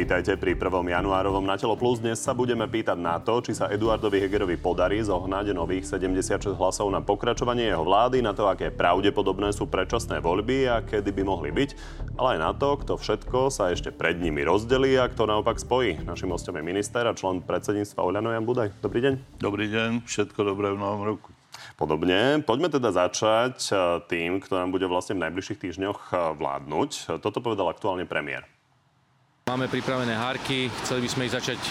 Vítajte pri 1. januárovom Na telo plus. Dnes sa budeme pýtať na to, či sa Eduardovi Hegerovi podarí zohnať nových 76 hlasov na pokračovanie jeho vlády, na to, aké pravdepodobné sú predčasné voľby a kedy by mohli byť, ale aj na to, kto všetko sa ešte pred nimi rozdelí a kto naopak spojí. Našim hostom je minister a člen predsedníctva Oľano Jan Budaj. Dobrý deň. Dobrý deň, všetko dobré v novom roku. Podobne. Poďme teda začať eh, tým, kto nám bude vlastne v najbližších týždňoch eh, vládnuť. Toto povedal aktuálne premiér. Máme pripravené hárky, chceli by sme ich začať e,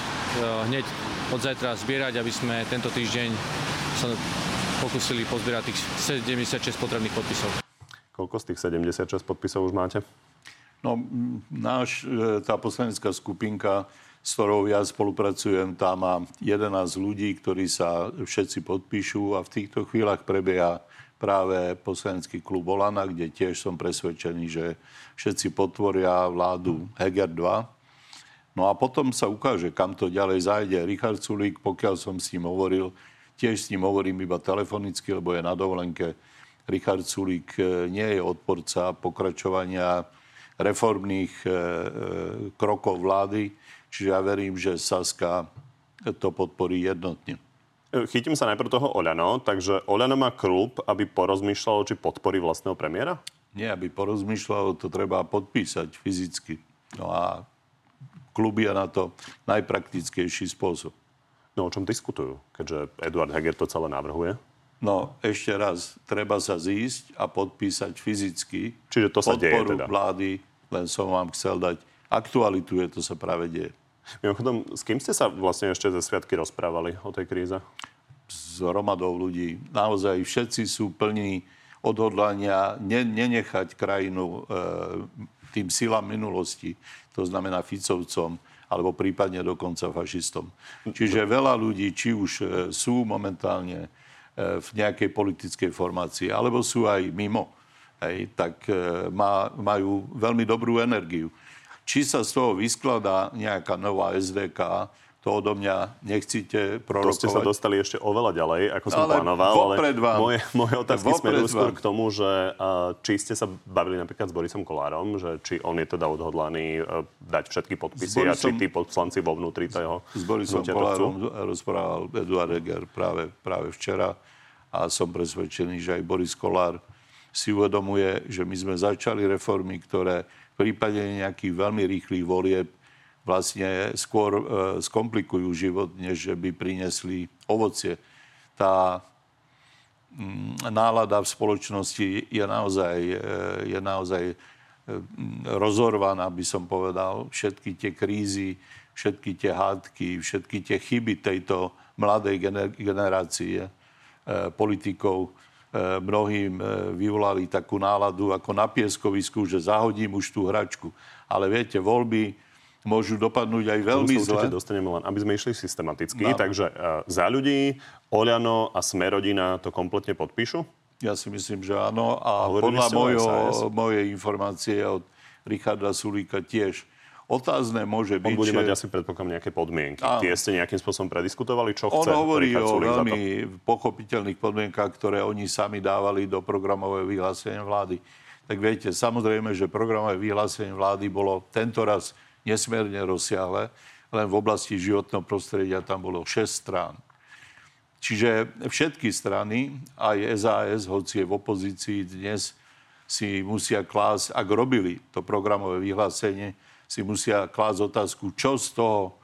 hneď od zajtra zbierať, aby sme tento týždeň sa pokúsili pozbierať tých 76 potrebných podpisov. Koľko z tých 76 podpisov už máte? No, náš, e, tá poslanecká skupinka, s ktorou ja spolupracujem, tá má 11 ľudí, ktorí sa všetci podpíšu a v týchto chvíľach prebieha práve poslanecký klub Olana, kde tiež som presvedčený, že všetci potvoria vládu Heger 2. No a potom sa ukáže, kam to ďalej zajde. Richard Sulík, pokiaľ som s ním hovoril, tiež s ním hovorím iba telefonicky, lebo je na dovolenke. Richard Sulík e, nie je odporca pokračovania reformných e, e, krokov vlády, čiže ja verím, že Saska to podporí jednotne. Chytím sa najprv toho Oľano, takže Oľano má klub, aby porozmýšľalo, či podporí vlastného premiéra? Nie, aby porozmýšľalo, to treba podpísať fyzicky. No a klub je na to najpraktickejší spôsob. No o čom diskutujú, keďže Eduard Heger to celé navrhuje? No, ešte raz, treba sa zísť a podpísať fyzicky. Čiže to sa deje teda? vlády, len som vám chcel dať aktualitu, je to sa práve deje. Mimochodom, s kým ste sa vlastne ešte ze sviatky rozprávali o tej kríze? S hromadou ľudí. Naozaj všetci sú plní odhodlania ne, nenechať krajinu e, tým silám minulosti, to znamená Ficovcom, alebo prípadne dokonca fašistom. Čiže veľa ľudí, či už e, sú momentálne e, v nejakej politickej formácii, alebo sú aj mimo, hej, tak e, má, majú veľmi dobrú energiu. Či sa z toho vyskladá nejaká nová SDK, to odo mňa nechcíte prorokovať. To ste sa dostali ešte oveľa ďalej, ako som ale plánoval. Ale vám, moje, moje otázky smerujú skôr k tomu, že či ste sa bavili napríklad s Borisom Kolárom, že či on je teda odhodlaný uh, dať všetky podpisy Borisom, a či tí poslanci vo vnútri toho S Borisom Kolárom rozprával Eduard Eger práve, práve včera a som presvedčený, že aj Boris Kolár si uvedomuje, že my sme začali reformy, ktoré prípade nejakých veľmi rýchlych volieb vlastne skôr e, skomplikujú život, než by prinesli ovocie. Tá mm, nálada v spoločnosti je naozaj, e, je naozaj e, rozorvaná, by som povedal. Všetky tie krízy, všetky tie hádky, všetky tie chyby tejto mladej generácie e, politikov mnohým vyvolali takú náladu ako na pieskovisku, že zahodím už tú hračku. Ale viete, voľby môžu dopadnúť aj veľmi zle. určite dostaneme len, aby sme išli systematicky. No. Takže uh, za ľudí, Oľano a Smerodina to kompletne podpíšu? Ja si myslím, že áno. A podľa mojej informácie od Richarda Sulíka tiež Otázne môže byť... On bude mať asi predpokladám nejaké podmienky. Áno. Tie ste nejakým spôsobom prediskutovali, čo On chce hovorí o veľmi pochopiteľných podmienkach, ktoré oni sami dávali do programového vyhlásenia vlády. Tak viete, samozrejme, že programové vyhlásenie vlády bolo tento raz nesmierne rozsiahle, len v oblasti životného prostredia tam bolo 6 strán. Čiže všetky strany, aj SAS, hoci je v opozícii dnes, si musia klásť, ak robili to programové vyhlásenie, si musia klásť otázku, čo z toho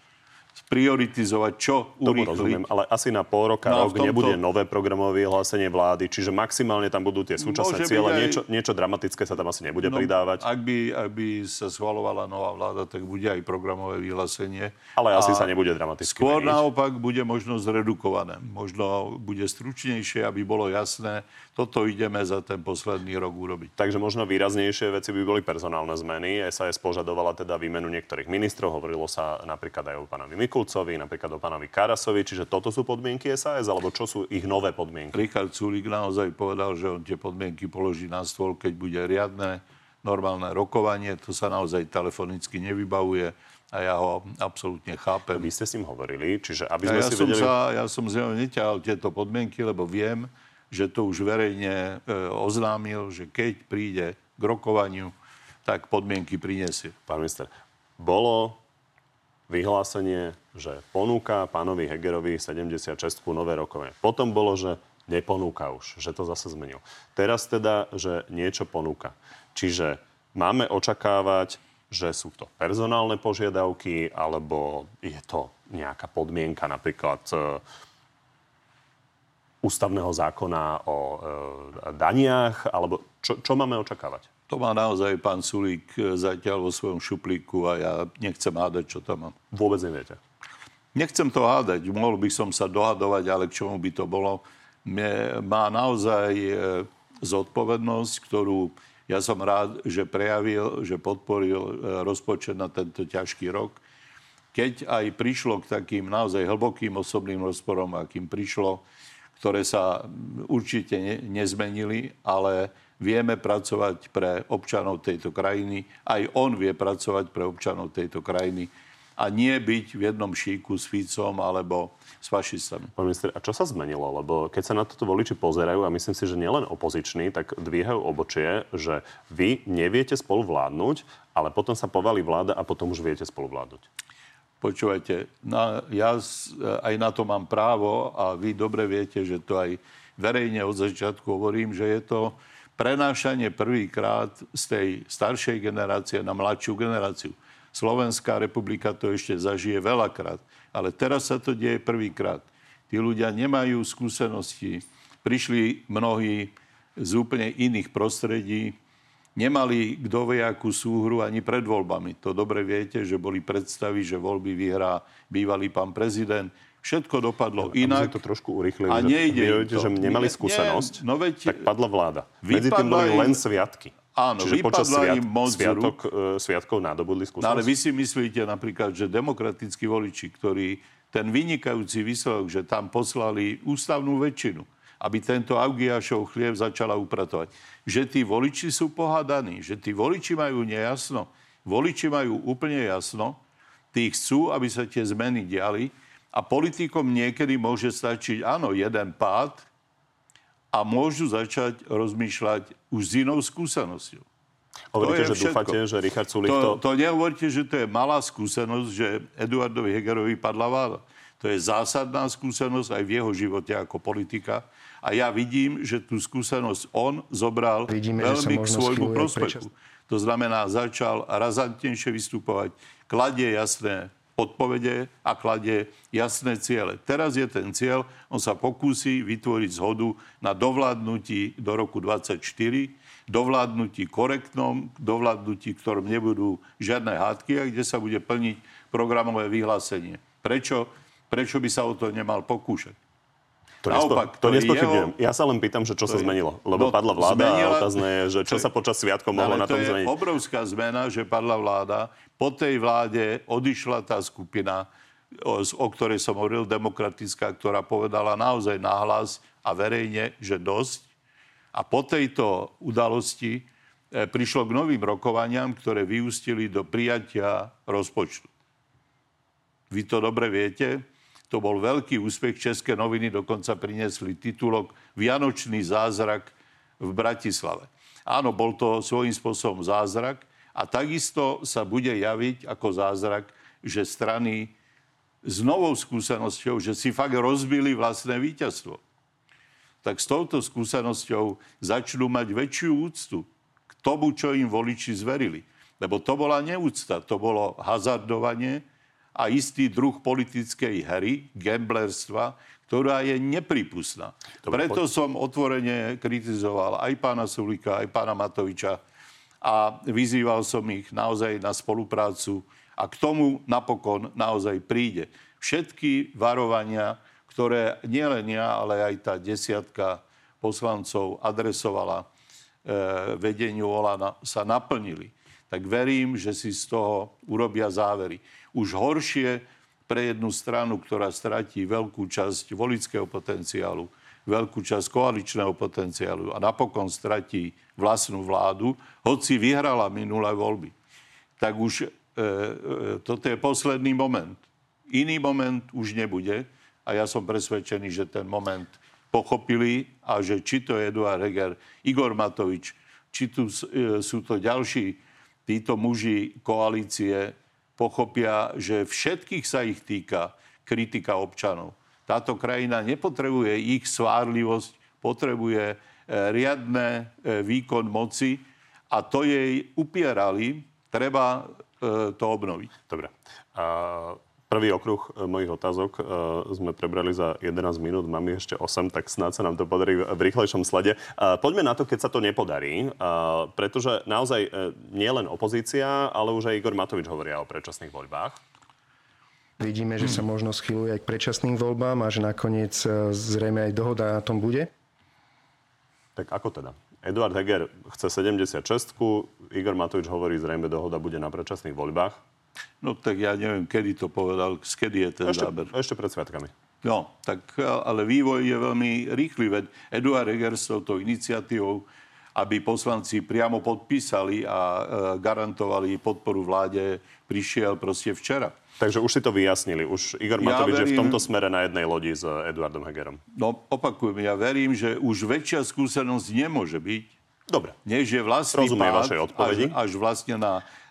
prioritizovať, čo urýchliť. rozumiem, ale asi na pol roka, no, rok tomto... nebude nové programové vyhlásenie vlády, čiže maximálne tam budú tie súčasné ciele, aj... niečo, niečo dramatické sa tam asi nebude no, pridávať. Ak by, ak by sa schvalovala nová vláda, tak bude aj programové vyhlásenie. Ale asi sa nebude dramaticky Skôr meniť. naopak bude možno zredukované. Možno bude stručnejšie, aby bolo jasné, toto ideme za ten posledný rok urobiť. Takže možno výraznejšie veci by boli personálne zmeny. SAS požadovala teda výmenu niektorých ministrov, hovorilo sa napríklad aj o pánovi Mikulcovi, napríklad o pánovi Karasovi, čiže toto sú podmienky SAS, alebo čo sú ich nové podmienky? Richard Sulik naozaj povedal, že on tie podmienky položí na stôl, keď bude riadne normálne rokovanie. To sa naozaj telefonicky nevybavuje a ja ho absolútne chápem. Vy ste s ním hovorili, čiže aby sme ja, ja si som vedeli... Sa, ja som z neho neťahal tieto podmienky, lebo viem, že to už verejne e, oznámil, že keď príde k rokovaniu, tak podmienky prinesie. Pán minister, bolo vyhlásenie, že ponúka pánovi Hegerovi 76 nové rokové. Potom bolo, že neponúka už, že to zase zmenil. Teraz teda, že niečo ponúka. Čiže máme očakávať, že sú to personálne požiadavky, alebo je to nejaká podmienka napríklad e, ústavného zákona o e, daniach, alebo čo, čo máme očakávať? To má naozaj pán Sulík e, zatiaľ vo svojom šuplíku a ja nechcem hádať, čo tam mám. Vôbec neviete. Nechcem to hádať, mohol by som sa dohadovať, ale k čomu by to bolo. Má naozaj e, zodpovednosť, ktorú ja som rád, že prejavil, že podporil e, rozpočet na tento ťažký rok. Keď aj prišlo k takým naozaj hlbokým osobným rozporom, akým prišlo, ktoré sa určite ne, nezmenili, ale vieme pracovať pre občanov tejto krajiny. Aj on vie pracovať pre občanov tejto krajiny a nie byť v jednom šíku s Ficom alebo s fašistami. Pán minister, a čo sa zmenilo? Lebo keď sa na toto voliči pozerajú, a myslím si, že nielen opoziční, tak dvíhajú obočie, že vy neviete spolu vládnuť, ale potom sa povali vláda a potom už viete spolu vládnuť. Počúvajte, na, ja aj na to mám právo a vy dobre viete, že to aj verejne od začiatku hovorím, že je to prenášanie prvýkrát z tej staršej generácie na mladšiu generáciu. Slovenská republika to ešte zažije veľakrát, ale teraz sa to deje prvýkrát. Tí ľudia nemajú skúsenosti, prišli mnohí z úplne iných prostredí, nemali kto vie akú súhru ani pred voľbami. To dobre viete, že boli predstavy, že voľby vyhrá bývalý pán prezident. Všetko dopadlo inak. to trošku urychlili. A nejde že, to. že nemali skúsenosť, nie, no veď, tak padla vláda. Medzi tým boli len sviatky. Áno, Čiže počas sviat, moc sviatok, uh, sviatkov nádobudli skúsenosť. No ale vy si myslíte napríklad, že demokratickí voliči, ktorí ten vynikajúci výsledok, že tam poslali ústavnú väčšinu, aby tento Augiašov chlieb začala upratovať. Že tí voliči sú pohádaní, že tí voliči majú nejasno. Voliči majú úplne jasno, tí chcú, aby sa tie zmeny diali, a politikom niekedy môže stačiť, áno, jeden pád a môžu začať rozmýšľať už s inou skúsenosťou. Hovoríte, že všetko. dúfate, že Richard Sulik to... To, to nehovoríte, že to je malá skúsenosť, že Eduardovi Hegerovi padla vláda. To je zásadná skúsenosť aj v jeho živote ako politika. A ja vidím, že tú skúsenosť on zobral Vidíme, veľmi k svojmu prospechu. To znamená, začal razantnejšie vystupovať, kladie jasné odpovede a kladie jasné ciele. Teraz je ten cieľ, on sa pokúsi vytvoriť zhodu na dovládnutí do roku 2024, dovládnutí korektnom, dovládnutí, ktorom nebudú žiadne hádky a kde sa bude plniť programové vyhlásenie. Prečo, prečo by sa o to nemal pokúšať? To, Naopak, to, to nespochybňujem. Jeho... Ja sa len pýtam, že čo sa zmenilo. Lebo no, padla vláda zmenila... a otázne je, že čo sa počas sviatkov mohlo na tom zmeniť. to je obrovská zmena, že padla vláda. Po tej vláde odišla tá skupina, o, o ktorej som hovoril, demokratická, ktorá povedala naozaj nahlas a verejne, že dosť. A po tejto udalosti e, prišlo k novým rokovaniam, ktoré vyústili do prijatia rozpočtu. Vy to dobre viete to bol veľký úspech. České noviny dokonca priniesli titulok Vianočný zázrak v Bratislave. Áno, bol to svojím spôsobom zázrak a takisto sa bude javiť ako zázrak, že strany s novou skúsenosťou, že si fakt rozbili vlastné víťazstvo, tak s touto skúsenosťou začnú mať väčšiu úctu k tomu, čo im voliči zverili. Lebo to bola neúcta, to bolo hazardovanie, a istý druh politickej hry, gamblerstva, ktorá je nepripustná. Dobre, Preto som otvorene kritizoval aj pána Sulika, aj pána Matoviča a vyzýval som ich naozaj na spoluprácu a k tomu napokon naozaj príde. Všetky varovania, ktoré nielen ja, ale aj tá desiatka poslancov adresovala vedeniu Olana, sa naplnili. Tak verím, že si z toho urobia závery už horšie pre jednu stranu, ktorá stratí veľkú časť volického potenciálu, veľkú časť koaličného potenciálu a napokon stratí vlastnú vládu, hoci vyhrala minulé voľby. Tak už e, e, toto je posledný moment. Iný moment už nebude a ja som presvedčený, že ten moment pochopili a že či to je Eduard Heger, Igor Matovič, či tu e, sú to ďalší títo muži koalície, pochopia, že všetkých sa ich týka kritika občanov. Táto krajina nepotrebuje ich svárlivosť, potrebuje e, riadne e, výkon moci a to jej upierali. Treba to obnoviť. Dobre. Prvý okruh e, mojich otázok e, sme prebrali za 11 minút, máme ešte 8, tak snáď sa nám to podarí v rýchlejšom slede. Poďme na to, keď sa to nepodarí, pretože naozaj e, nie len opozícia, ale už aj Igor Matovič hovoria o predčasných voľbách. Vidíme, že sa možno schyluje aj k predčasným voľbám a že nakoniec zrejme aj dohoda na tom bude? Tak ako teda? Eduard Heger chce 76, Igor Matovič hovorí, zrejme dohoda bude na predčasných voľbách. No tak ja neviem, kedy to povedal, kedy je ten ešte, záber. Ešte pred sviatkami. No, tak ale vývoj je veľmi rýchly, veď Eduard s touto iniciatívou, aby poslanci priamo podpísali a e, garantovali podporu vláde, prišiel proste včera. Takže už si to vyjasnili. Už Igor Matovič ja verím, je v tomto smere na jednej lodi s Eduardom Hegerom. No, opakujem, ja verím, že už väčšia skúsenosť nemôže byť, Dobre. než je vlastný Rozumiem pád, vašej odpovedi. Až, až vlastne na E,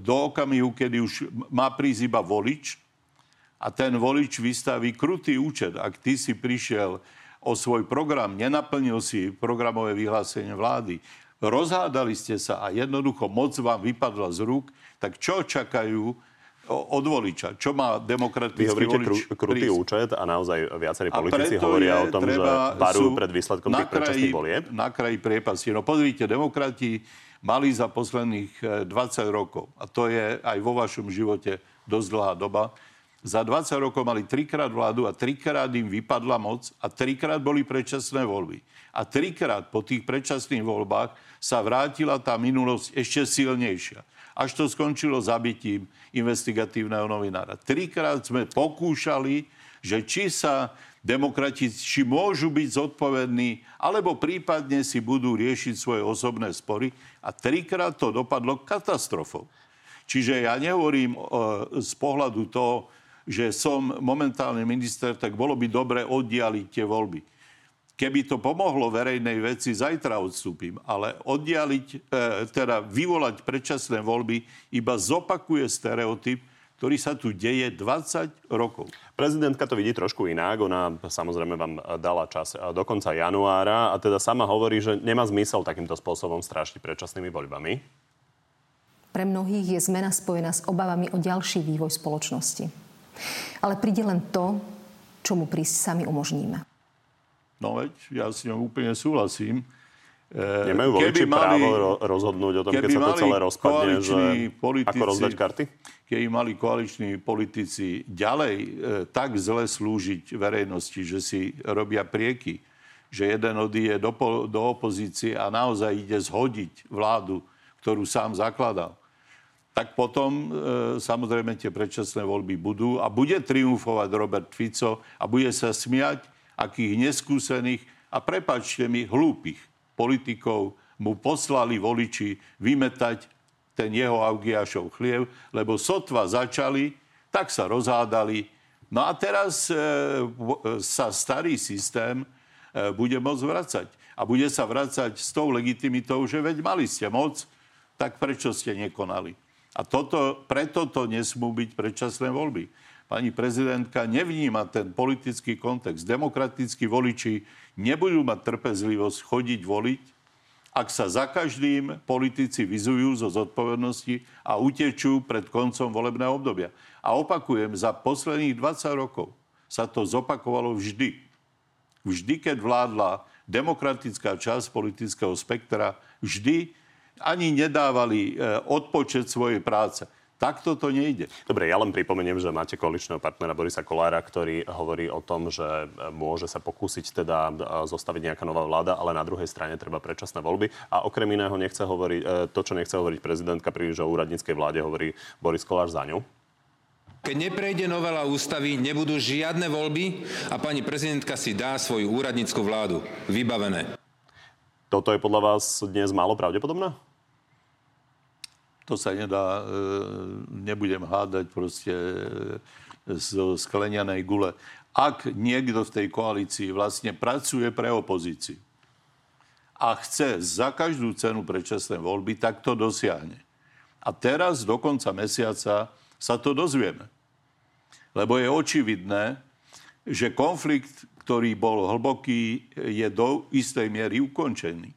do okamihu, kedy už má prísť iba volič a ten volič vystaví krutý účet. Ak ty si prišiel o svoj program, nenaplnil si programové vyhlásenie vlády, rozhádali ste sa a jednoducho moc vám vypadla z rúk, tak čo čakajú od voliča. Čo má demokratický Vy volič kru, krutý prísť? účet a naozaj viacerí politici hovoria o tom, že varujú pred výsledkom tých predčasných volieb. Na kraji priepasti. No pozrite, demokrati mali za posledných 20 eh, rokov, a to je aj vo vašom živote dosť dlhá doba, za 20 rokov mali trikrát vládu a trikrát im vypadla moc a trikrát boli predčasné voľby. A trikrát po tých predčasných voľbách sa vrátila tá minulosť ešte silnejšia. Až to skončilo zabitím investigatívneho novinára. Trikrát sme pokúšali, že či sa demokrati či môžu byť zodpovední, alebo prípadne si budú riešiť svoje osobné spory. A trikrát to dopadlo katastrofou. Čiže ja nehovorím e, z pohľadu toho, že som momentálne minister, tak bolo by dobre oddialiť tie voľby. Keby to pomohlo verejnej veci, zajtra odstúpim. Ale oddialiť, e, teda vyvolať predčasné voľby, iba zopakuje stereotyp, ktorý sa tu deje 20 rokov. Prezidentka to vidí trošku inak. Ona samozrejme vám dala čas do konca januára a teda sama hovorí, že nemá zmysel takýmto spôsobom strašiť predčasnými voľbami. Pre mnohých je zmena spojená s obavami o ďalší vývoj spoločnosti. Ale príde len to, čo mu prísť sami umožníme. No veď, ja s ňou úplne súhlasím. Nemajú voliči právo rozhodnúť o tom, keď sa to celé rozpadne, že politici, ako rozdať karty? Keby mali koaliční politici ďalej e, tak zle slúžiť verejnosti, že si robia prieky, že jeden odíde do, do opozície a naozaj ide zhodiť vládu, ktorú sám zakladal, tak potom e, samozrejme tie predčasné voľby budú a bude triumfovať Robert Fico a bude sa smiať akých neskúsených a prepačte mi hlúpych politikov mu poslali voliči vymetať ten jeho Augiašov chliev, lebo sotva začali, tak sa rozhádali. No a teraz e, sa starý systém e, bude môcť vracať. A bude sa vracať s tou legitimitou, že veď mali ste moc, tak prečo ste nekonali? A toto, preto to nesmú byť predčasné voľby. Pani prezidentka nevníma ten politický kontext. Demokratickí voliči nebudú mať trpezlivosť chodiť voliť, ak sa za každým politici vyzujú zo zodpovednosti a utečú pred koncom volebného obdobia. A opakujem, za posledných 20 rokov sa to zopakovalo vždy. Vždy, keď vládla demokratická časť politického spektra, vždy ani nedávali eh, odpočet svojej práce. Takto to nejde. Dobre, ja len pripomeniem, že máte koaličného partnera Borisa Kolára, ktorý hovorí o tom, že môže sa pokúsiť teda e, zostaviť nejaká nová vláda, ale na druhej strane treba predčasné voľby. A okrem iného nechce hovoriť, e, to, čo nechce hovoriť prezidentka príliš o úradníckej vláde, hovorí Boris Kolár za ňu. Keď neprejde novela ústavy, nebudú žiadne voľby a pani prezidentka si dá svoju úradnícku vládu. Vybavené. Toto je podľa vás dnes málo pravdepodobné? To sa nedá, e, nebudem hádať proste e, zo sklenianej gule. Ak niekto v tej koalícii vlastne pracuje pre opozíciu a chce za každú cenu predčasné voľby, tak to dosiahne. A teraz do konca mesiaca sa to dozvieme. Lebo je očividné, že konflikt, ktorý bol hlboký, je do istej miery ukončený.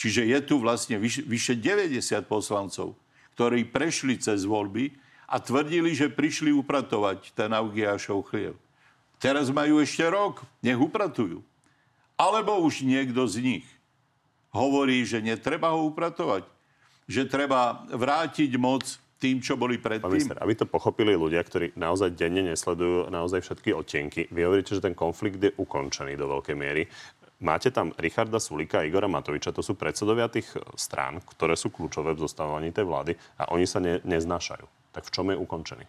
Čiže je tu vlastne vyše, vyše 90 poslancov, ktorí prešli cez voľby a tvrdili, že prišli upratovať ten Augiašov chlieb. Teraz majú ešte rok, nech upratujú. Alebo už niekto z nich hovorí, že netreba ho upratovať, že treba vrátiť moc tým, čo boli predtým. Pán minister, aby to pochopili ľudia, ktorí naozaj denne nesledujú naozaj všetky odtienky, vy hovoríte, že ten konflikt je ukončený do veľkej miery. Máte tam Richarda Sulika a Igora Matoviča, to sú predsedovia tých strán, ktoré sú kľúčové v zostávaní tej vlády a oni sa ne, neznášajú. Tak v čom je ukončený?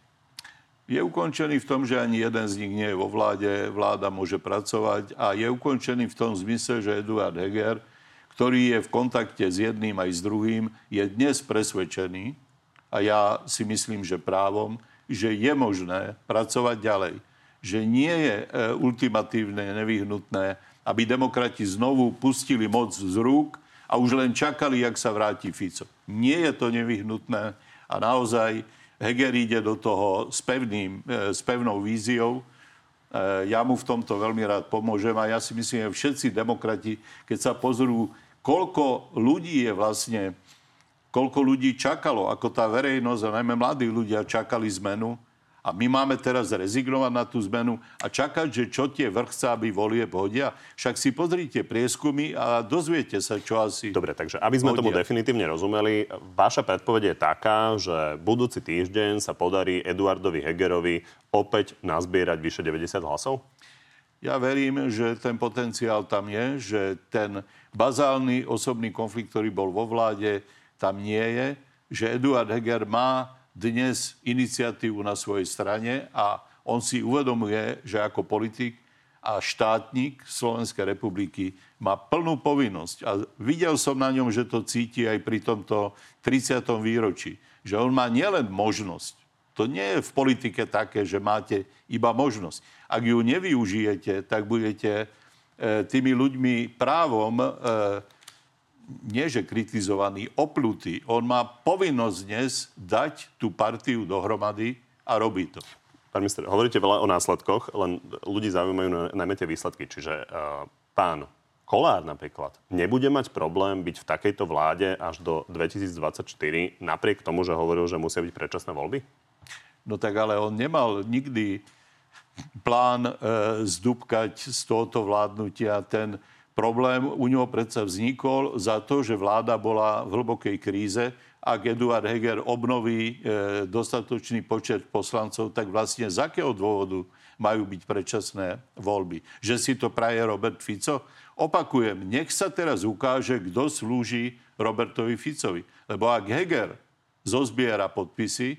Je ukončený v tom, že ani jeden z nich nie je vo vláde, vláda môže pracovať a je ukončený v tom zmysle, že Eduard Heger, ktorý je v kontakte s jedným aj s druhým, je dnes presvedčený, a ja si myslím, že právom, že je možné pracovať ďalej. Že nie je e, ultimatívne, nevyhnutné, aby demokrati znovu pustili moc z rúk a už len čakali, jak sa vráti Fico. Nie je to nevyhnutné a naozaj Heger ide do toho s, pevným, e, s pevnou víziou. E, ja mu v tomto veľmi rád pomôžem a ja si myslím, že všetci demokrati, keď sa pozrú, koľko ľudí je vlastne, koľko ľudí čakalo, ako tá verejnosť a najmä mladí ľudia čakali zmenu, a my máme teraz rezignovať na tú zmenu a čakať, že čo tie vrchca, aby volie hodia. Však si pozrite prieskumy a dozviete sa, čo asi Dobre, takže aby sme hodia. tomu definitívne rozumeli, vaša predpoveď je taká, že budúci týždeň sa podarí Eduardovi Hegerovi opäť nazbierať vyše 90 hlasov? Ja verím, že ten potenciál tam je, že ten bazálny osobný konflikt, ktorý bol vo vláde, tam nie je, že Eduard Heger má dnes iniciatívu na svojej strane a on si uvedomuje, že ako politik a štátnik Slovenskej republiky má plnú povinnosť. A videl som na ňom, že to cíti aj pri tomto 30. výročí. Že on má nielen možnosť, to nie je v politike také, že máte iba možnosť. Ak ju nevyužijete, tak budete e, tými ľuďmi právom e, nie že kritizovaný, oplutý. On má povinnosť dnes dať tú partiu dohromady a robiť to. Pán minister, hovoríte veľa o následkoch, len ľudí zaujímajú najmä tie výsledky. Čiže uh, pán Kolár napríklad nebude mať problém byť v takejto vláde až do 2024, napriek tomu, že hovoril, že musia byť predčasné voľby? No tak ale on nemal nikdy plán e, zdúbkať z tohoto vládnutia ten Problém u neho predsa vznikol za to, že vláda bola v hlbokej kríze. Ak Eduard Heger obnoví e, dostatočný počet poslancov, tak vlastne z akého dôvodu majú byť predčasné voľby? Že si to praje Robert Fico? Opakujem, nech sa teraz ukáže, kto slúži Robertovi Ficovi. Lebo ak Heger zozbiera podpisy,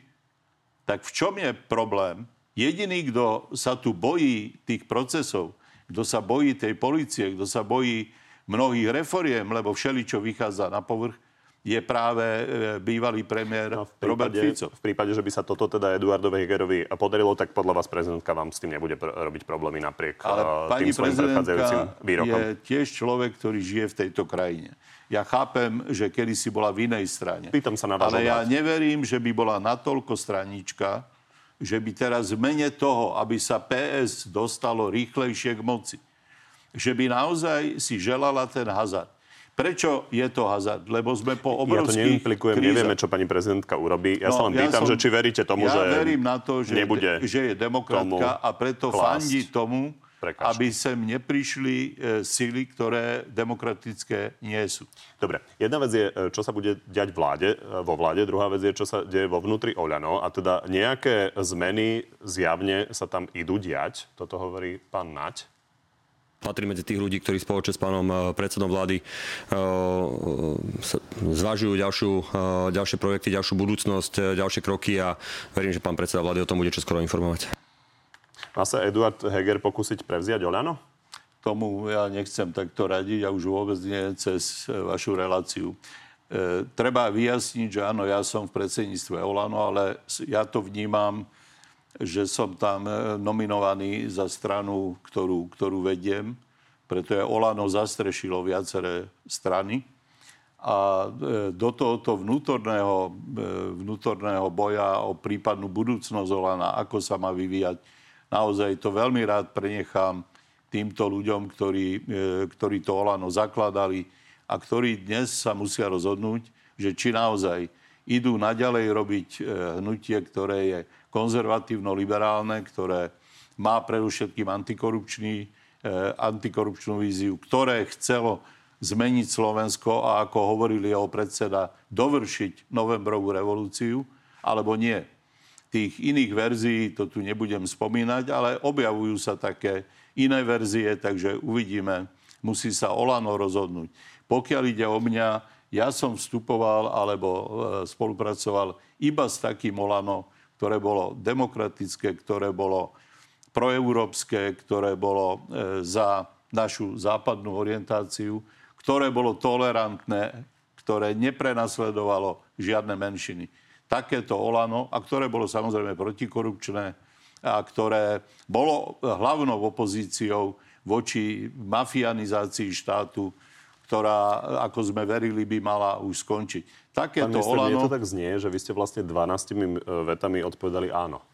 tak v čom je problém? Jediný, kto sa tu bojí tých procesov, kto sa bojí tej policie, kto sa bojí mnohých reforiem, lebo všeli, čo vychádza na povrch, je práve e, bývalý premiér no, prípade, Robert Fico. V prípade, že by sa toto teda Eduardovi Hegerovi podarilo, tak podľa vás prezidentka vám s tým nebude pr- robiť problémy napriek Ale tým svojim predchádzajúcim výrokom. je tiež človek, ktorý žije v tejto krajine. Ja chápem, že kedysi bola v inej strane. Pýtam sa na vás Ale ja neverím, že by bola natoľko stranička, že by teraz v mene toho, aby sa PS dostalo rýchlejšie k moci, že by naozaj si želala ten hazard. Prečo je to hazard? Lebo sme po obrovských Ja to neimplikujem, krízach. nevieme, čo pani prezidentka urobí. Ja no, sa len ja pýtam, som, že či veríte tomu, ja že verím na to, že, nebude že je demokratka a preto fandí tomu, prekážky. aby sem neprišli e, sily, ktoré demokratické nie sú. Dobre, jedna vec je, e, čo sa bude diať vláde, e, vo vláde, druhá vec je, čo sa deje vo vnútri Oľano a teda nejaké zmeny zjavne sa tam idú diať, toto hovorí pán Nať. Patrí medzi tých ľudí, ktorí spoločne s pánom e, predsedom vlády zvažujú ďalšiu, ďalšie projekty, ďalšiu budúcnosť, ďalšie kroky a verím, že pán predseda vlády o tom bude čoskoro informovať. Má sa Eduard Heger pokúsiť prevziať Oľano? Tomu ja nechcem takto radiť a už vôbec nie cez e, vašu reláciu. E, treba vyjasniť, že áno, ja som v predsedníctve Olano, ale ja to vnímam, že som tam e, nominovaný za stranu, ktorú, ktorú vediem, pretože Olano zastrešilo viaceré strany a e, do tohoto vnútorného, vnútorného boja o prípadnú budúcnosť Olana, ako sa má vyvíjať, naozaj to veľmi rád prenechám týmto ľuďom, ktorí, e, ktorí to Olano zakladali a ktorí dnes sa musia rozhodnúť, že či naozaj idú naďalej robiť hnutie, ktoré je konzervatívno-liberálne, ktoré má predovšetkým antikorupčný, antikorupčnú víziu, ktoré chcelo zmeniť Slovensko a ako hovoril jeho predseda, dovršiť novembrovú revolúciu, alebo nie. Tých iných verzií to tu nebudem spomínať, ale objavujú sa také iné verzie, takže uvidíme. Musí sa Olano rozhodnúť. Pokiaľ ide o mňa, ja som vstupoval alebo e, spolupracoval iba s takým Olano, ktoré bolo demokratické, ktoré bolo proeurópske, ktoré bolo e, za našu západnú orientáciu ktoré bolo tolerantné, ktoré neprenasledovalo žiadne menšiny. Takéto Olano, a ktoré bolo samozrejme protikorupčné, a ktoré bolo hlavnou opozíciou voči mafianizácii štátu, ktorá, ako sme verili, by mala už skončiť. Takéto Pán Olano... to tak znie, že vy ste vlastne 12 vetami odpovedali áno.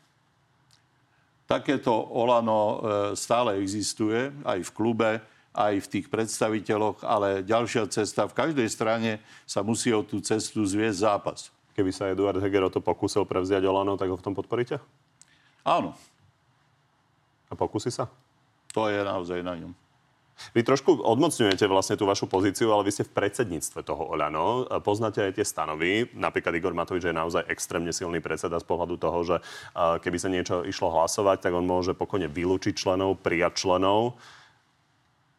Takéto Olano e, stále existuje aj v klube aj v tých predstaviteľoch, ale ďalšia cesta, v každej strane sa musí o tú cestu zviesť zápas. Keby sa Eduard Heger o to pokúsil prevziať Olano, tak ho v tom podporíte? Áno. A pokusí sa? To je naozaj na ňom. Vy trošku odmocňujete vlastne tú vašu pozíciu, ale vy ste v predsedníctve toho Oľano. Poznáte aj tie stanovy. Napríklad Igor Matovič je naozaj extrémne silný predseda z pohľadu toho, že keby sa niečo išlo hlasovať, tak on môže pokojne vylúčiť členov, prijať členov.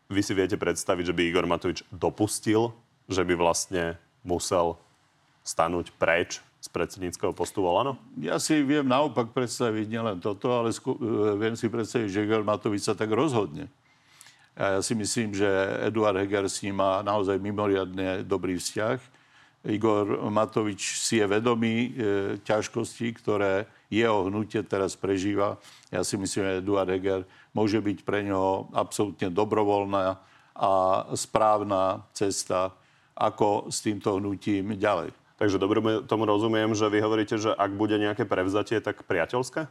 Vy si viete predstaviť, že by Igor Matovič dopustil, že by vlastne musel stanúť preč z predsedníckého postu Volano? Ja si viem naopak predstaviť nielen toto, ale sku- e, viem si predstaviť, že Igor Matovič sa tak rozhodne. A ja si myslím, že Eduard Heger s ním má naozaj mimoriadne dobrý vzťah. Igor Matovič si je vedomý e, ťažkostí, ktoré jeho hnutie teraz prežíva. Ja si myslím, že Eduard Heger môže byť pre ňoho absolútne dobrovoľná a správna cesta, ako s týmto hnutím ďalej. Takže dobre tomu rozumiem, že vy hovoríte, že ak bude nejaké prevzatie, tak priateľské?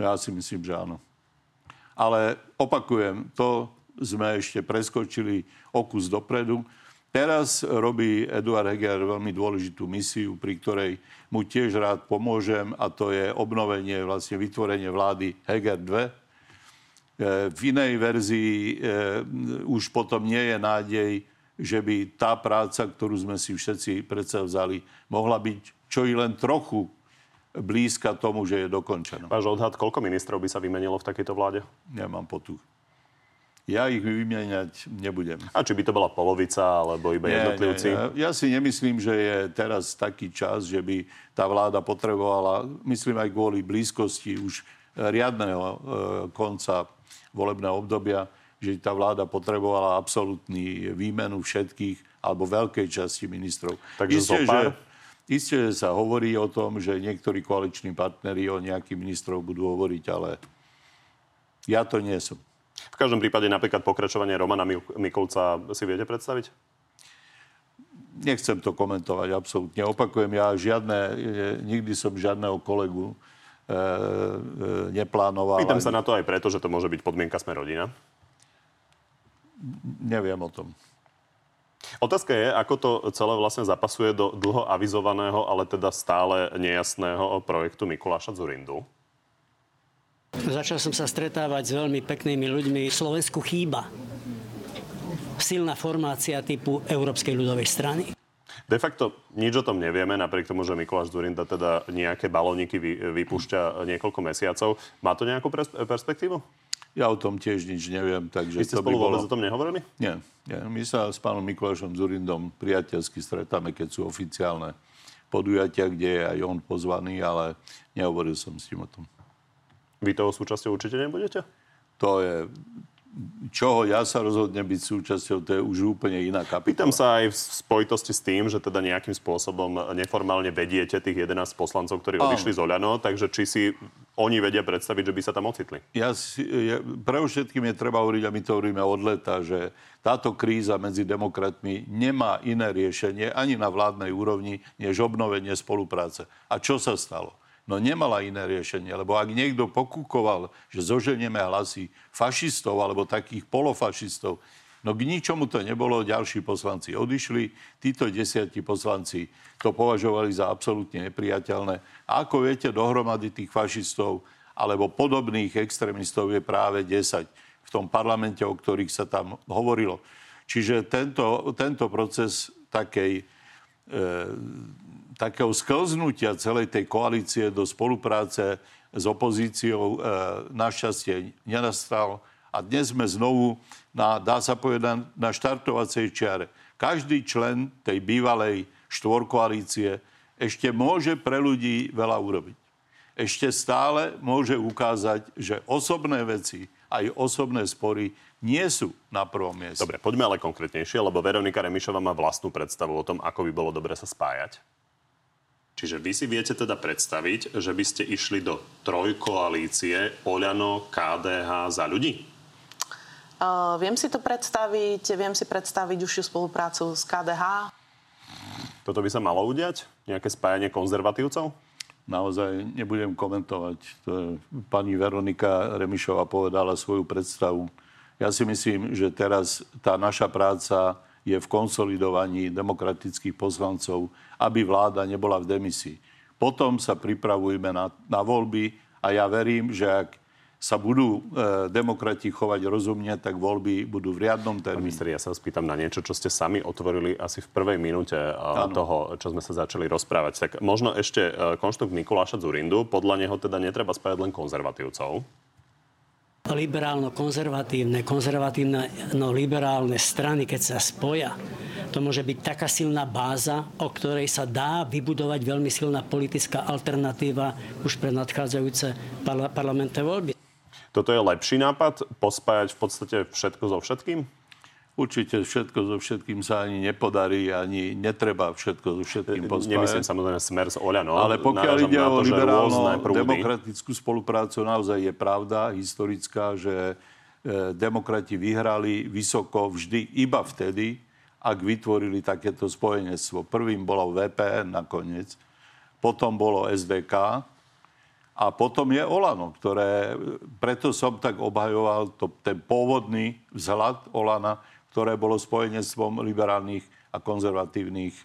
Ja si myslím, že áno. Ale opakujem, to sme ešte preskočili okus dopredu. Teraz robí Eduard Heger veľmi dôležitú misiu, pri ktorej mu tiež rád pomôžem a to je obnovenie, vlastne vytvorenie vlády Heger 2, E, v inej verzii e, už potom nie je nádej, že by tá práca, ktorú sme si všetci vzali, mohla byť čo i len trochu blízka tomu, že je dokončená. Váš odhad, koľko ministrov by sa vymenilo v takejto vláde? Nemám potuch. Ja ich vymieňať nebudem. A či by to bola polovica, alebo iba nie, jednotlivci? Nie, ja si nemyslím, že je teraz taký čas, že by tá vláda potrebovala, myslím aj kvôli blízkosti už riadného e, konca volebného obdobia, že tá vláda potrebovala absolútny výmenu všetkých alebo veľkej časti ministrov. Takže isté, zopár... že, isté, že sa hovorí o tom, že niektorí koaliční partneri o nejakých ministrov budú hovoriť, ale ja to nie som. V každom prípade napríklad pokračovanie Romana Mikulca si viete predstaviť? Nechcem to komentovať absolútne. Opakujem, ja žiadne, nikdy som žiadneho kolegu E, e, neplánoval. Pýtam sa na to aj preto, že to môže byť podmienka sme rodina. Neviem o tom. Otázka je, ako to celé vlastne zapasuje do dlho avizovaného, ale teda stále nejasného projektu Mikuláša Zurindu. Začal som sa stretávať s veľmi peknými ľuďmi. Slovensku chýba silná formácia typu Európskej ľudovej strany. De facto nič o tom nevieme, napriek tomu, že Mikuláš Zurinda teda nejaké balóniky vypúšťa niekoľko mesiacov. Má to nejakú perspektívu? Ja o tom tiež nič neviem. Takže Vy ste to by bolo... o tom nehovorili? Nie, nie. My sa s pánom Mikulášom Zurindom priateľsky stretáme, keď sú oficiálne podujatia, kde je aj on pozvaný, ale nehovoril som s ním o tom. Vy toho súčasťou určite nebudete? To je čoho ja sa rozhodnem byť súčasťou, to je už úplne iná kapitola. Pýtam sa aj v spojitosti s tým, že teda nejakým spôsobom neformálne vediete tých 11 poslancov, ktorí odišli z Oľano, takže či si oni vedia predstaviť, že by sa tam ocitli? Ja si, ja, pre všetkým je treba hovoriť, a my to hovoríme od leta, že táto kríza medzi demokratmi nemá iné riešenie ani na vládnej úrovni, než obnovenie spolupráce. A čo sa stalo? No nemala iné riešenie, lebo ak niekto pokúkoval, že zoženieme hlasy fašistov alebo takých polofašistov, no k ničomu to nebolo, ďalší poslanci odišli, títo desiatí poslanci to považovali za absolútne nepriateľné. A ako viete, dohromady tých fašistov alebo podobných extrémistov je práve 10 v tom parlamente, o ktorých sa tam hovorilo. Čiže tento, tento proces takej e, takého sklznutia celej tej koalície do spolupráce s opozíciou e, našťastie nenastal. A dnes sme znovu, na, dá sa povedať, na štartovacej čiare. Každý člen tej bývalej štvorkoalície ešte môže pre ľudí veľa urobiť. Ešte stále môže ukázať, že osobné veci, aj osobné spory nie sú na prvom mieste. Dobre, poďme ale konkrétnejšie, lebo Veronika Remišová má vlastnú predstavu o tom, ako by bolo dobre sa spájať. Čiže vy si viete teda predstaviť, že by ste išli do trojkoalície Oľano, KDH za ľudí? Uh, viem si to predstaviť, viem si predstaviť užšiu spoluprácu s KDH. Toto by sa malo udiať? Nejaké spájanie konzervatívcov? Naozaj nebudem komentovať. Pani Veronika Remišová povedala svoju predstavu. Ja si myslím, že teraz tá naša práca je v konsolidovaní demokratických poslancov, aby vláda nebola v demisii. Potom sa pripravujeme na, na voľby a ja verím, že ak sa budú e, demokrati chovať rozumne, tak voľby budú v riadnom termíne. Minister, ja sa vás pýtam na niečo, čo ste sami otvorili asi v prvej minúte e, toho, čo sme sa začali rozprávať. Tak možno ešte e, konštrukt Mikuláša Zurindu. Podľa neho teda netreba spájať len konzervatívcov liberálno-konzervatívne, konzervatívno-liberálne strany, keď sa spoja, to môže byť taká silná báza, o ktorej sa dá vybudovať veľmi silná politická alternatíva už pre nadchádzajúce parla- parlamentné voľby. Toto je lepší nápad? Pospájať v podstate všetko so všetkým? Určite všetko so všetkým sa ani nepodarí, ani netreba všetko so všetkým pospájať. Nemyslím samozrejme smer z Oľano. Ale pokiaľ ide o liberálno-demokratickú spoluprácu, naozaj je pravda historická, že e, demokrati vyhrali vysoko vždy iba vtedy, ak vytvorili takéto spojenectvo. Prvým bolo VPN nakoniec, potom bolo SDK a potom je Olano, ktoré, preto som tak obhajoval to, ten pôvodný vzhľad Olana, ktoré bolo spojenectvom liberálnych a konzervatívnych e,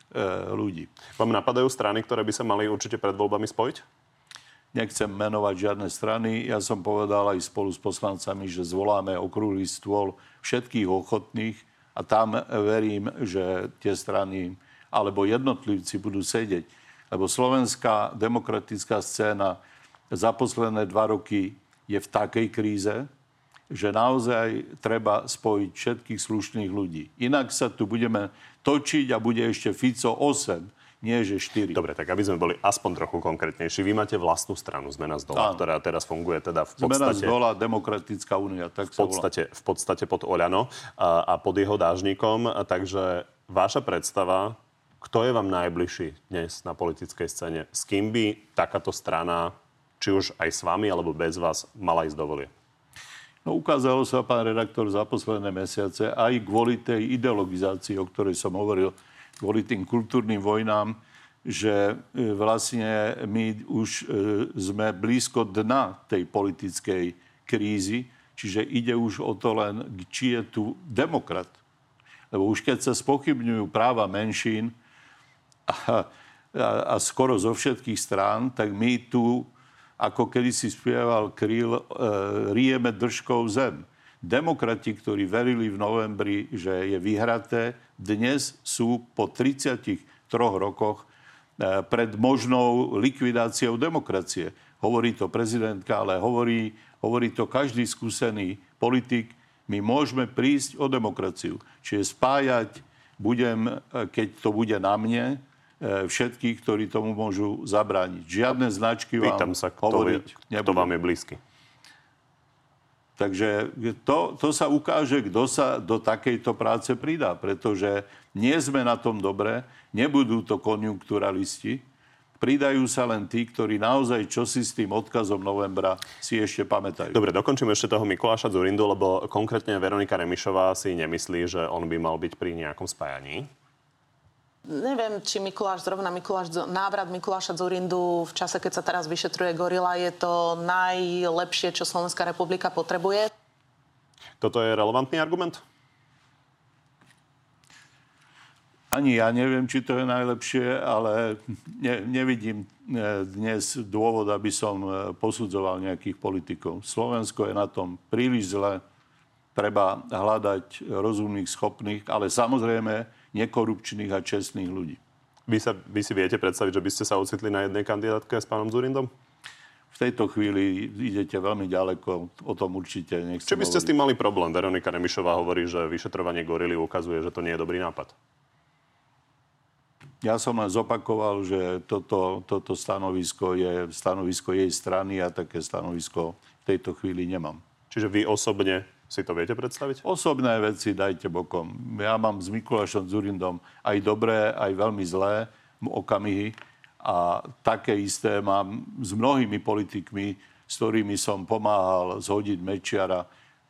ľudí. Vám napadajú strany, ktoré by sa mali určite pred voľbami spojiť? Nechcem menovať žiadne strany. Ja som povedal aj spolu s poslancami, že zvoláme okrúhly stôl všetkých ochotných a tam verím, že tie strany alebo jednotlivci budú sedieť. Lebo slovenská demokratická scéna za posledné dva roky je v takej kríze, že naozaj treba spojiť všetkých slušných ľudí. Inak sa tu budeme točiť a bude ešte Fico 8, nie že 4. Dobre, tak aby sme boli aspoň trochu konkrétnejší. Vy máte vlastnú stranu Zmena z dola, ktorá teraz funguje teda v podstate... Zmena z dola, Demokratická únia, tak v podstate, v podstate pod Oľano a, a pod jeho dážnikom. Takže vaša predstava, kto je vám najbližší dnes na politickej scéne? S kým by takáto strana, či už aj s vami alebo bez vás, mala ísť do volie? No ukázalo sa, pán redaktor, za posledné mesiace aj kvôli tej ideologizácii, o ktorej som hovoril, kvôli tým kultúrnym vojnám, že e, vlastne my už e, sme blízko dna tej politickej krízy, čiže ide už o to len, či je tu demokrat. Lebo už keď sa spochybňujú práva menšín a, a, a skoro zo všetkých strán, tak my tu ako kedy si spieval Kryl, e, rijeme držkou zem. Demokrati, ktorí verili v novembri, že je vyhraté, dnes sú po 33 rokoch e, pred možnou likvidáciou demokracie. Hovorí to prezidentka, ale hovorí, hovorí to každý skúsený politik. My môžeme prísť o demokraciu. Čiže spájať budem, e, keď to bude na mne, všetkých, ktorí tomu môžu zabrániť. Žiadne značky vám Pýtam sa, kto, hovoriť je, kto vám je blízky. Takže to, to sa ukáže, kto sa do takejto práce pridá, pretože nie sme na tom dobre, nebudú to konjunkturalisti, pridajú sa len tí, ktorí naozaj čosi s tým odkazom novembra si ešte pamätajú. Dobre, dokončím ešte toho Mikuláša Zurindu, lebo konkrétne Veronika Remišová si nemyslí, že on by mal byť pri nejakom spájaní. Neviem, či Mikuláš, zrovna Mikuláš, návrat Mikuláša Zurindu v čase, keď sa teraz vyšetruje gorila, je to najlepšie, čo Slovenská republika potrebuje. Toto je relevantný argument? Ani ja neviem, či to je najlepšie, ale ne, nevidím e, dnes dôvod, aby som e, posudzoval nejakých politikov. Slovensko je na tom príliš zle. Treba hľadať rozumných, schopných, ale samozrejme nekorupčných a čestných ľudí. Vy, sa, vy si viete predstaviť, že by ste sa ocitli na jednej kandidátke s pánom Zurindom? V tejto chvíli idete veľmi ďaleko, o tom určite nechcem Či by ste hovoriť. s tým mali problém? Veronika Remišová hovorí, že vyšetrovanie gorily ukazuje, že to nie je dobrý nápad. Ja som len zopakoval, že toto, toto stanovisko je stanovisko jej strany a také stanovisko v tejto chvíli nemám. Čiže vy osobne si to viete predstaviť? Osobné veci dajte bokom. Ja mám s Mikulášom Zurindom aj dobré, aj veľmi zlé okamihy a také isté mám s mnohými politikmi, s ktorými som pomáhal zhodiť Mečiara,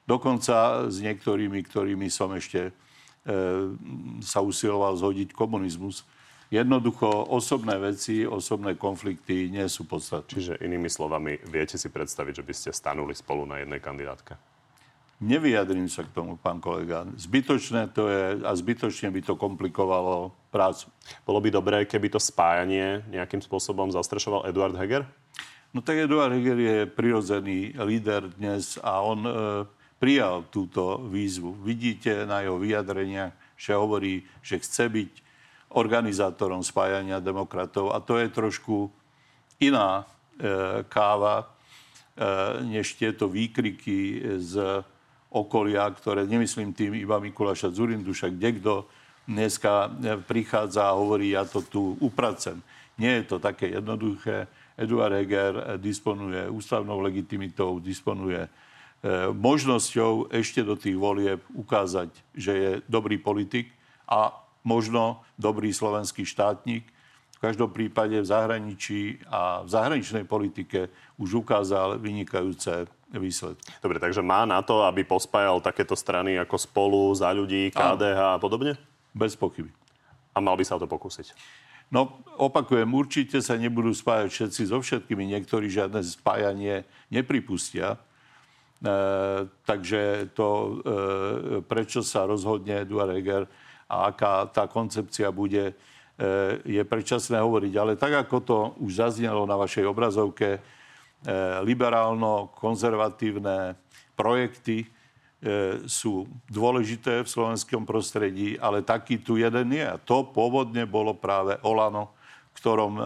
dokonca s niektorými, ktorými som ešte e, sa usiloval zhodiť komunizmus. Jednoducho osobné veci, osobné konflikty nie sú podstatné. Čiže inými slovami, viete si predstaviť, že by ste stanuli spolu na jednej kandidátke? Nevyjadrím sa k tomu, pán kolega. Zbytočné to je a zbytočne by to komplikovalo prácu. Bolo by dobré, keby to spájanie nejakým spôsobom zastrešoval Eduard Heger? No tak Eduard Heger je prirodzený líder dnes a on e, prijal túto výzvu. Vidíte na jeho vyjadreniach, že hovorí, že chce byť organizátorom spájania demokratov. A to je trošku iná e, káva, e, než tieto výkriky z okolia, ktoré nemyslím tým iba Mikuláša Zurindu, však kto dneska e, prichádza a hovorí, ja to tu upracem. Nie je to také jednoduché. Eduard Heger disponuje ústavnou legitimitou, disponuje e, možnosťou ešte do tých volieb ukázať, že je dobrý politik a možno dobrý slovenský štátnik. V každom prípade v zahraničí a v zahraničnej politike už ukázal vynikajúce výsledky. Dobre, takže má na to, aby pospájal takéto strany ako Spolu, Za ľudí, KDH a podobne? Bez pochyby. A mal by sa o to pokúsiť? No, opakujem, určite sa nebudú spájať všetci so všetkými. Niektorí žiadne spájanie nepripustia. E, takže to, e, prečo sa rozhodne Eduard Heger a aká tá koncepcia bude, je predčasné hovoriť. Ale tak, ako to už zaznelo na vašej obrazovke, e, liberálno-konzervatívne projekty e, sú dôležité v slovenskom prostredí, ale taký tu jeden je. A to pôvodne bolo práve Olano, ktorom e,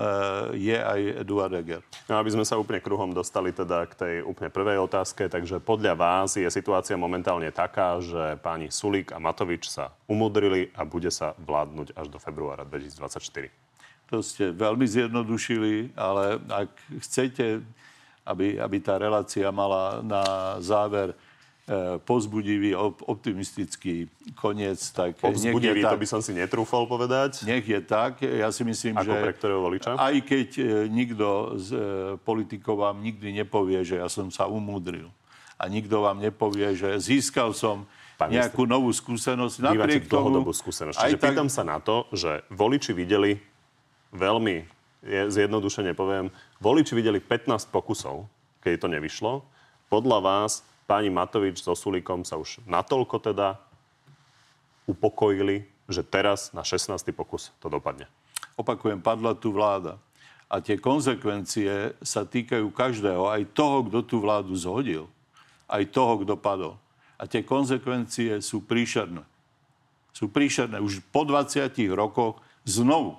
je aj Eduard Eger. No, aby sme sa úplne kruhom dostali teda k tej úplne prvej otázke, takže podľa vás je situácia momentálne taká, že páni Sulík a Matovič sa umudrili a bude sa vládnuť až do februára 2024. To ste veľmi zjednodušili, ale ak chcete, aby, aby tá relácia mala na záver pozbudivý, optimistický koniec. Tak Povzbudivý, tak, to by som si netrúfal povedať. Nech je tak. Ja si myslím, Ako že... pre ktorého voliča? Aj keď e, nikto z e, politikov vám nikdy nepovie, že ja som sa umúdril. A nikto vám nepovie, že získal som Pán nejakú novú skúsenosť. Napriek tomu... skúsenosť. Čiže tak... pýtam sa na to, že voliči videli veľmi, je, zjednodušene poviem, voliči videli 15 pokusov, keď to nevyšlo. Podľa vás páni Matovič so Sulíkom sa už natoľko teda upokojili, že teraz na 16. pokus to dopadne. Opakujem, padla tu vláda. A tie konsekvencie sa týkajú každého, aj toho, kto tú vládu zhodil, aj toho, kto padol. A tie konsekvencie sú príšerné. Sú príšerné už po 20 rokoch znovu.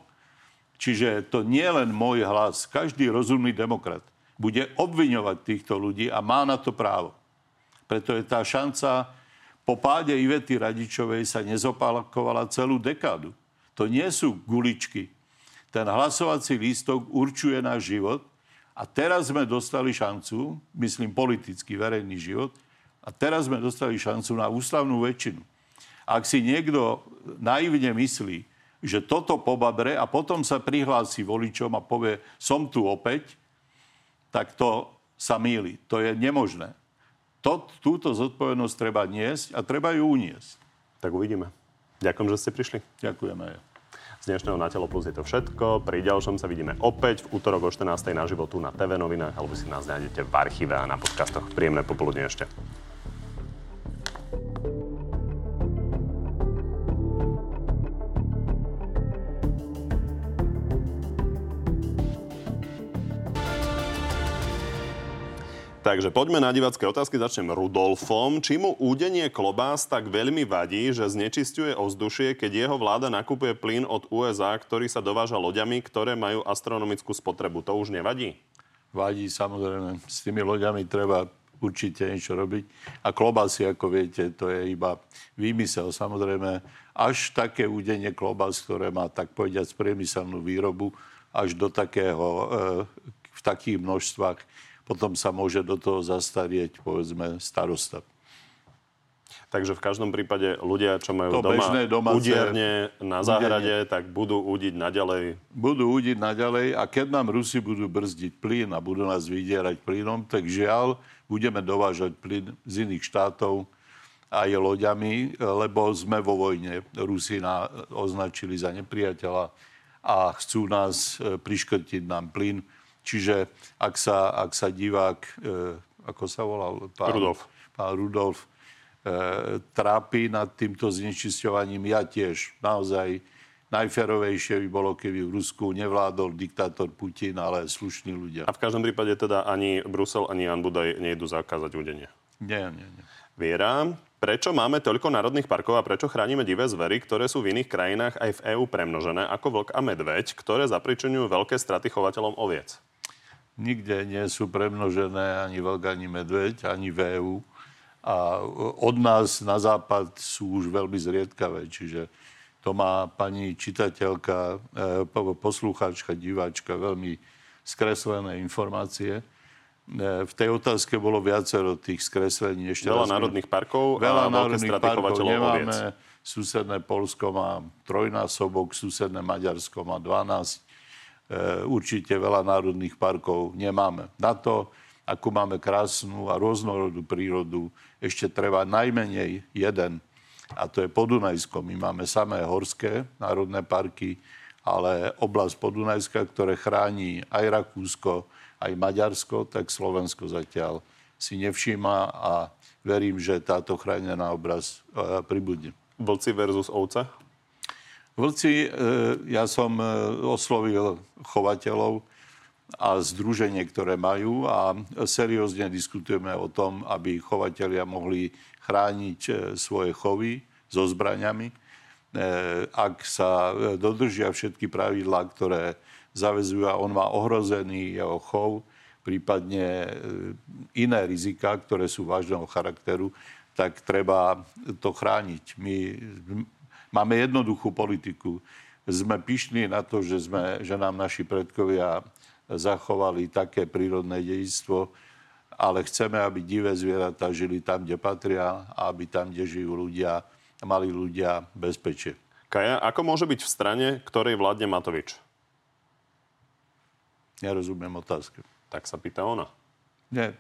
Čiže to nie len môj hlas. Každý rozumný demokrat bude obviňovať týchto ľudí a má na to právo. Preto je tá šanca po páde Ivety Radičovej sa nezopakovala celú dekádu. To nie sú guličky. Ten hlasovací lístok určuje náš život a teraz sme dostali šancu, myslím politický verejný život, a teraz sme dostali šancu na ústavnú väčšinu. Ak si niekto naivne myslí, že toto pobabre a potom sa prihlási voličom a povie, som tu opäť, tak to sa míli. To je nemožné. To, túto zodpovednosť treba niesť a treba ju uniesť. Tak uvidíme. Ďakujem, že ste prišli. Ďakujeme. Z dnešného Na telo plus je to všetko. Pri ďalšom sa vidíme opäť v útorok o 14. na životu na TV novinách, alebo si nás nájdete v archíve a na podcastoch. Príjemné popoludne ešte. Takže poďme na divacké otázky. Začnem Rudolfom. Či mu údenie klobás tak veľmi vadí, že znečisťuje ovzdušie, keď jeho vláda nakupuje plyn od USA, ktorý sa dováža loďami, ktoré majú astronomickú spotrebu? To už nevadí? Vadí, samozrejme. S tými loďami treba určite niečo robiť. A klobásy, ako viete, to je iba výmysel. Samozrejme, až také údenie klobás, ktoré má, tak povediať, priemyselnú výrobu, až do takého, e, v takých množstvách, potom sa môže do toho zastarieť, povedzme, starosta. Takže v každom prípade ľudia, čo majú to doma domáce, udierne na záhrade, tak budú údiť naďalej. Budú údiť naďalej a keď nám Rusi budú brzdiť plyn a budú nás vydierať plynom, tak žiaľ, budeme dovážať plyn z iných štátov aj loďami, lebo sme vo vojne. Rusi na, označili za nepriateľa a chcú nás e, priškrtiť nám plyn Čiže ak sa, ak sa divák, e, ako sa volal? Pán Rudolf. Pán Rudolf e, trápi nad týmto znečisťovaním, ja tiež. Naozaj najferovejšie by bolo, keby v Rusku nevládol diktátor Putin, ale slušní ľudia. A v každom prípade teda ani Brusel, ani Jan Budaj nejdu zakázať údenie. Nie, nie, nie. Viera, prečo máme toľko národných parkov a prečo chránime divé zvery, ktoré sú v iných krajinách aj v EÚ premnožené, ako vlk a medveď, ktoré zapričujú veľké straty chovateľom oviec? Nikde nie sú premnožené ani vlk, ani medveď, ani v EU. A od nás na západ sú už veľmi zriedkavé, čiže to má pani čitateľka, e, poslucháčka, diváčka veľmi skreslené informácie. E, v tej otázke bolo viacero tých skreslení. Ešte veľa národných parkov veľa a národných parkov nemáme. Susedné Polsko má trojnásobok, susedné Maďarsko má 12 E, určite veľa národných parkov nemáme. Na to, ako máme krásnu a rôznorodú prírodu, ešte treba najmenej jeden, a to je Podunajsko. My máme samé horské národné parky, ale oblasť Podunajska, ktoré chráni aj Rakúsko, aj Maďarsko, tak Slovensko zatiaľ si nevšíma a verím, že táto chránená obraz e, pribudne. Vlci versus ovce? Vlci, e, ja som e, oslovil chovateľov a združenie, ktoré majú a seriózne diskutujeme o tom, aby chovateľia mohli chrániť e, svoje chovy so zbraňami. Ak sa dodržia všetky pravidlá, ktoré zavezujú a on má ohrozený jeho chov, prípadne iné rizika, ktoré sú vážneho charakteru, tak treba to chrániť. My Máme jednoduchú politiku. Sme pyšní na to, že, sme, že nám naši predkovia zachovali také prírodné dejstvo, ale chceme, aby divé zvieratá žili tam, kde patria a aby tam, kde žijú ľudia, mali ľudia bezpečie. Kaja, ako môže byť v strane, ktorej vládne Matovič? Nerozumiem otázke. Tak sa pýta ona. Nie,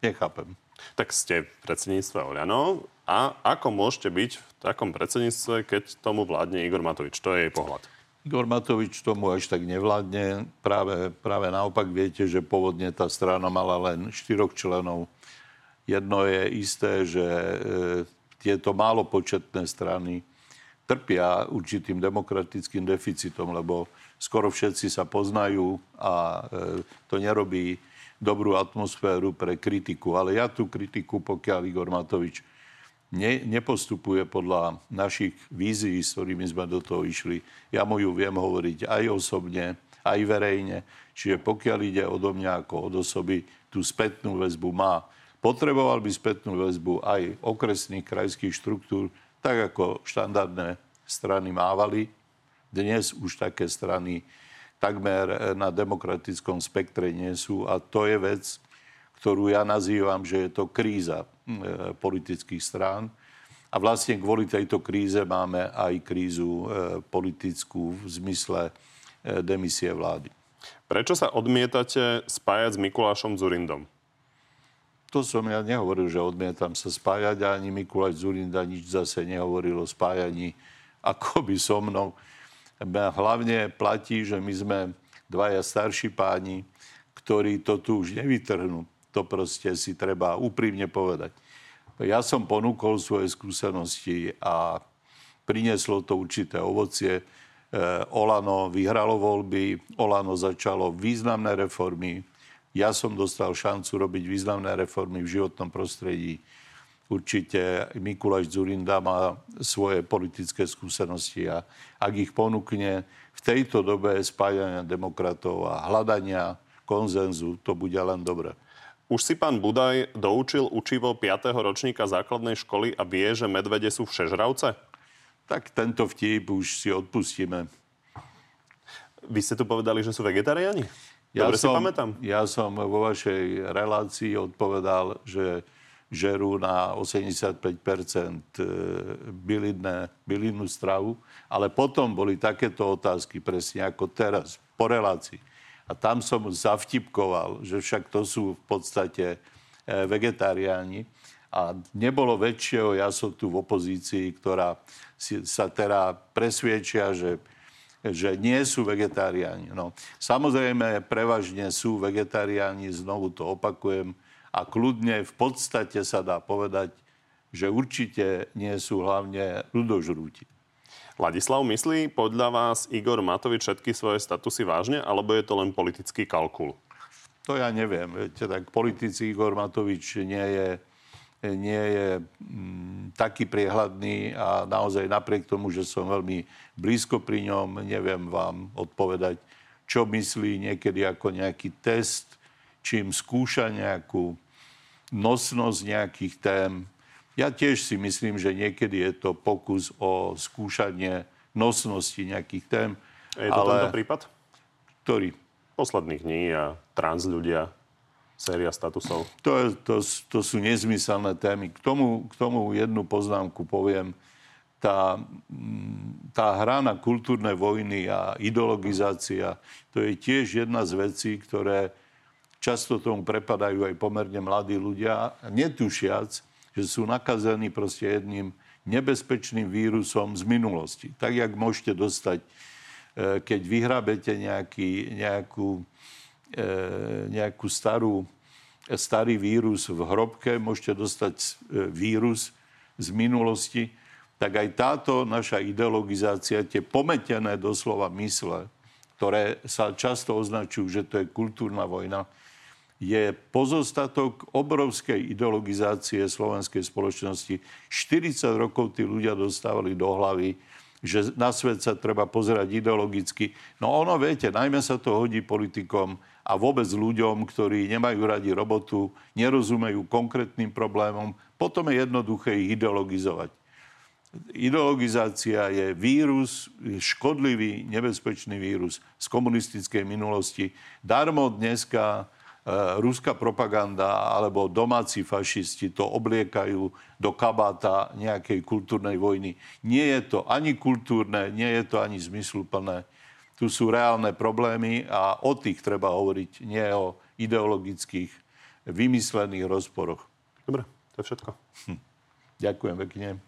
nechápem. Tak ste v predsedníctve Oľano. A ako môžete byť v takom predsedníctve, keď tomu vládne Igor Matovič? To je jej pohľad. Igor Matovič tomu až tak nevládne. Práve, práve naopak viete, že pôvodne tá strana mala len štyroch členov. Jedno je isté, že e, tieto málopočetné strany trpia určitým demokratickým deficitom, lebo skoro všetci sa poznajú a e, to nerobí dobrú atmosféru pre kritiku. Ale ja tú kritiku, pokiaľ Igor Matovič ne, nepostupuje podľa našich vízií, s ktorými sme do toho išli, ja mu ju viem hovoriť aj osobne, aj verejne. Čiže pokiaľ ide odo mňa ako od osoby, tú spätnú väzbu má. Potreboval by spätnú väzbu aj okresných krajských štruktúr, tak ako štandardné strany mávali. Dnes už také strany takmer na demokratickom spektre nie sú. A to je vec, ktorú ja nazývam, že je to kríza politických strán. A vlastne kvôli tejto kríze máme aj krízu e, politickú v zmysle e, demisie vlády. Prečo sa odmietate spájať s Mikulášom Zurindom? To som ja nehovoril, že odmietam sa spájať, ani Mikuláš Zurinda nič zase nehovoril o spájaní akoby so mnou. Hlavne platí, že my sme dvaja starší páni, ktorí to tu už nevytrhnú. To proste si treba úprimne povedať. Ja som ponúkol svoje skúsenosti a prinieslo to určité ovocie. Olano vyhralo voľby, Olano začalo významné reformy, ja som dostal šancu robiť významné reformy v životnom prostredí. Určite Mikuláš Zurinda má svoje politické skúsenosti a ak ich ponúkne v tejto dobe spájania demokratov a hľadania konzenzu, to bude len dobre. Už si pán Budaj doučil učivo 5. ročníka základnej školy a vie, že medvede sú všežravce? Tak tento vtip už si odpustíme. Vy ste tu povedali, že sú vegetariáni? Ja Dobre som, si pamätám. Ja som vo vašej relácii odpovedal, že žerú na 85% bylinné, bylinnú stravu, ale potom boli takéto otázky, presne ako teraz, po relácii. A tam som zavtipkoval, že však to sú v podstate e, vegetariáni. A nebolo väčšieho jasotu v opozícii, ktorá si, sa teda presviečia, že že nie sú vegetariáni. No, samozrejme, prevažne sú vegetariáni, znovu to opakujem, a kľudne v podstate sa dá povedať, že určite nie sú hlavne ľudožrúti. Ladislav, myslí podľa vás Igor Matovič všetky svoje statusy vážne, alebo je to len politický kalkul? To ja neviem. Viete, tak politici Igor Matovič nie je nie je mm, taký priehľadný a naozaj napriek tomu, že som veľmi blízko pri ňom, neviem vám odpovedať, čo myslí niekedy ako nejaký test, čím skúša nejakú nosnosť nejakých tém. Ja tiež si myslím, že niekedy je to pokus o skúšanie nosnosti nejakých tém. A je to ale... tento prípad? Ktorý? Posledných dní a trans ľudia séria statusov? To, je, to, to sú nezmyselné témy. K tomu, k tomu jednu poznámku poviem. Tá, mm, tá hra na kultúrne vojny a ideologizácia, to je tiež jedna z vecí, ktoré často tomu prepadajú aj pomerne mladí ľudia, netušiac, že sú nakazení proste jedným nebezpečným vírusom z minulosti. Tak, jak môžete dostať, e, keď vyhrabete nejaký, nejakú E, nejakú starú, starý vírus v hrobke, môžete dostať e, vírus z minulosti, tak aj táto naša ideologizácia, tie pometené doslova mysle, ktoré sa často označujú, že to je kultúrna vojna, je pozostatok obrovskej ideologizácie slovenskej spoločnosti. 40 rokov tí ľudia dostávali do hlavy, že na svet sa treba pozerať ideologicky. No ono, viete, najmä sa to hodí politikom, a vôbec ľuďom, ktorí nemajú radi robotu, nerozumejú konkrétnym problémom, potom je jednoduché ich ideologizovať. Ideologizácia je vírus, škodlivý, nebezpečný vírus z komunistickej minulosti. Darmo dneska e, ruská propaganda alebo domáci fašisti to obliekajú do kabáta nejakej kultúrnej vojny. Nie je to ani kultúrne, nie je to ani zmysluplné tu sú reálne problémy a o tých treba hovoriť, nie o ideologických vymyslených rozporoch. Dobre, to je všetko. Hm. Ďakujem pekne.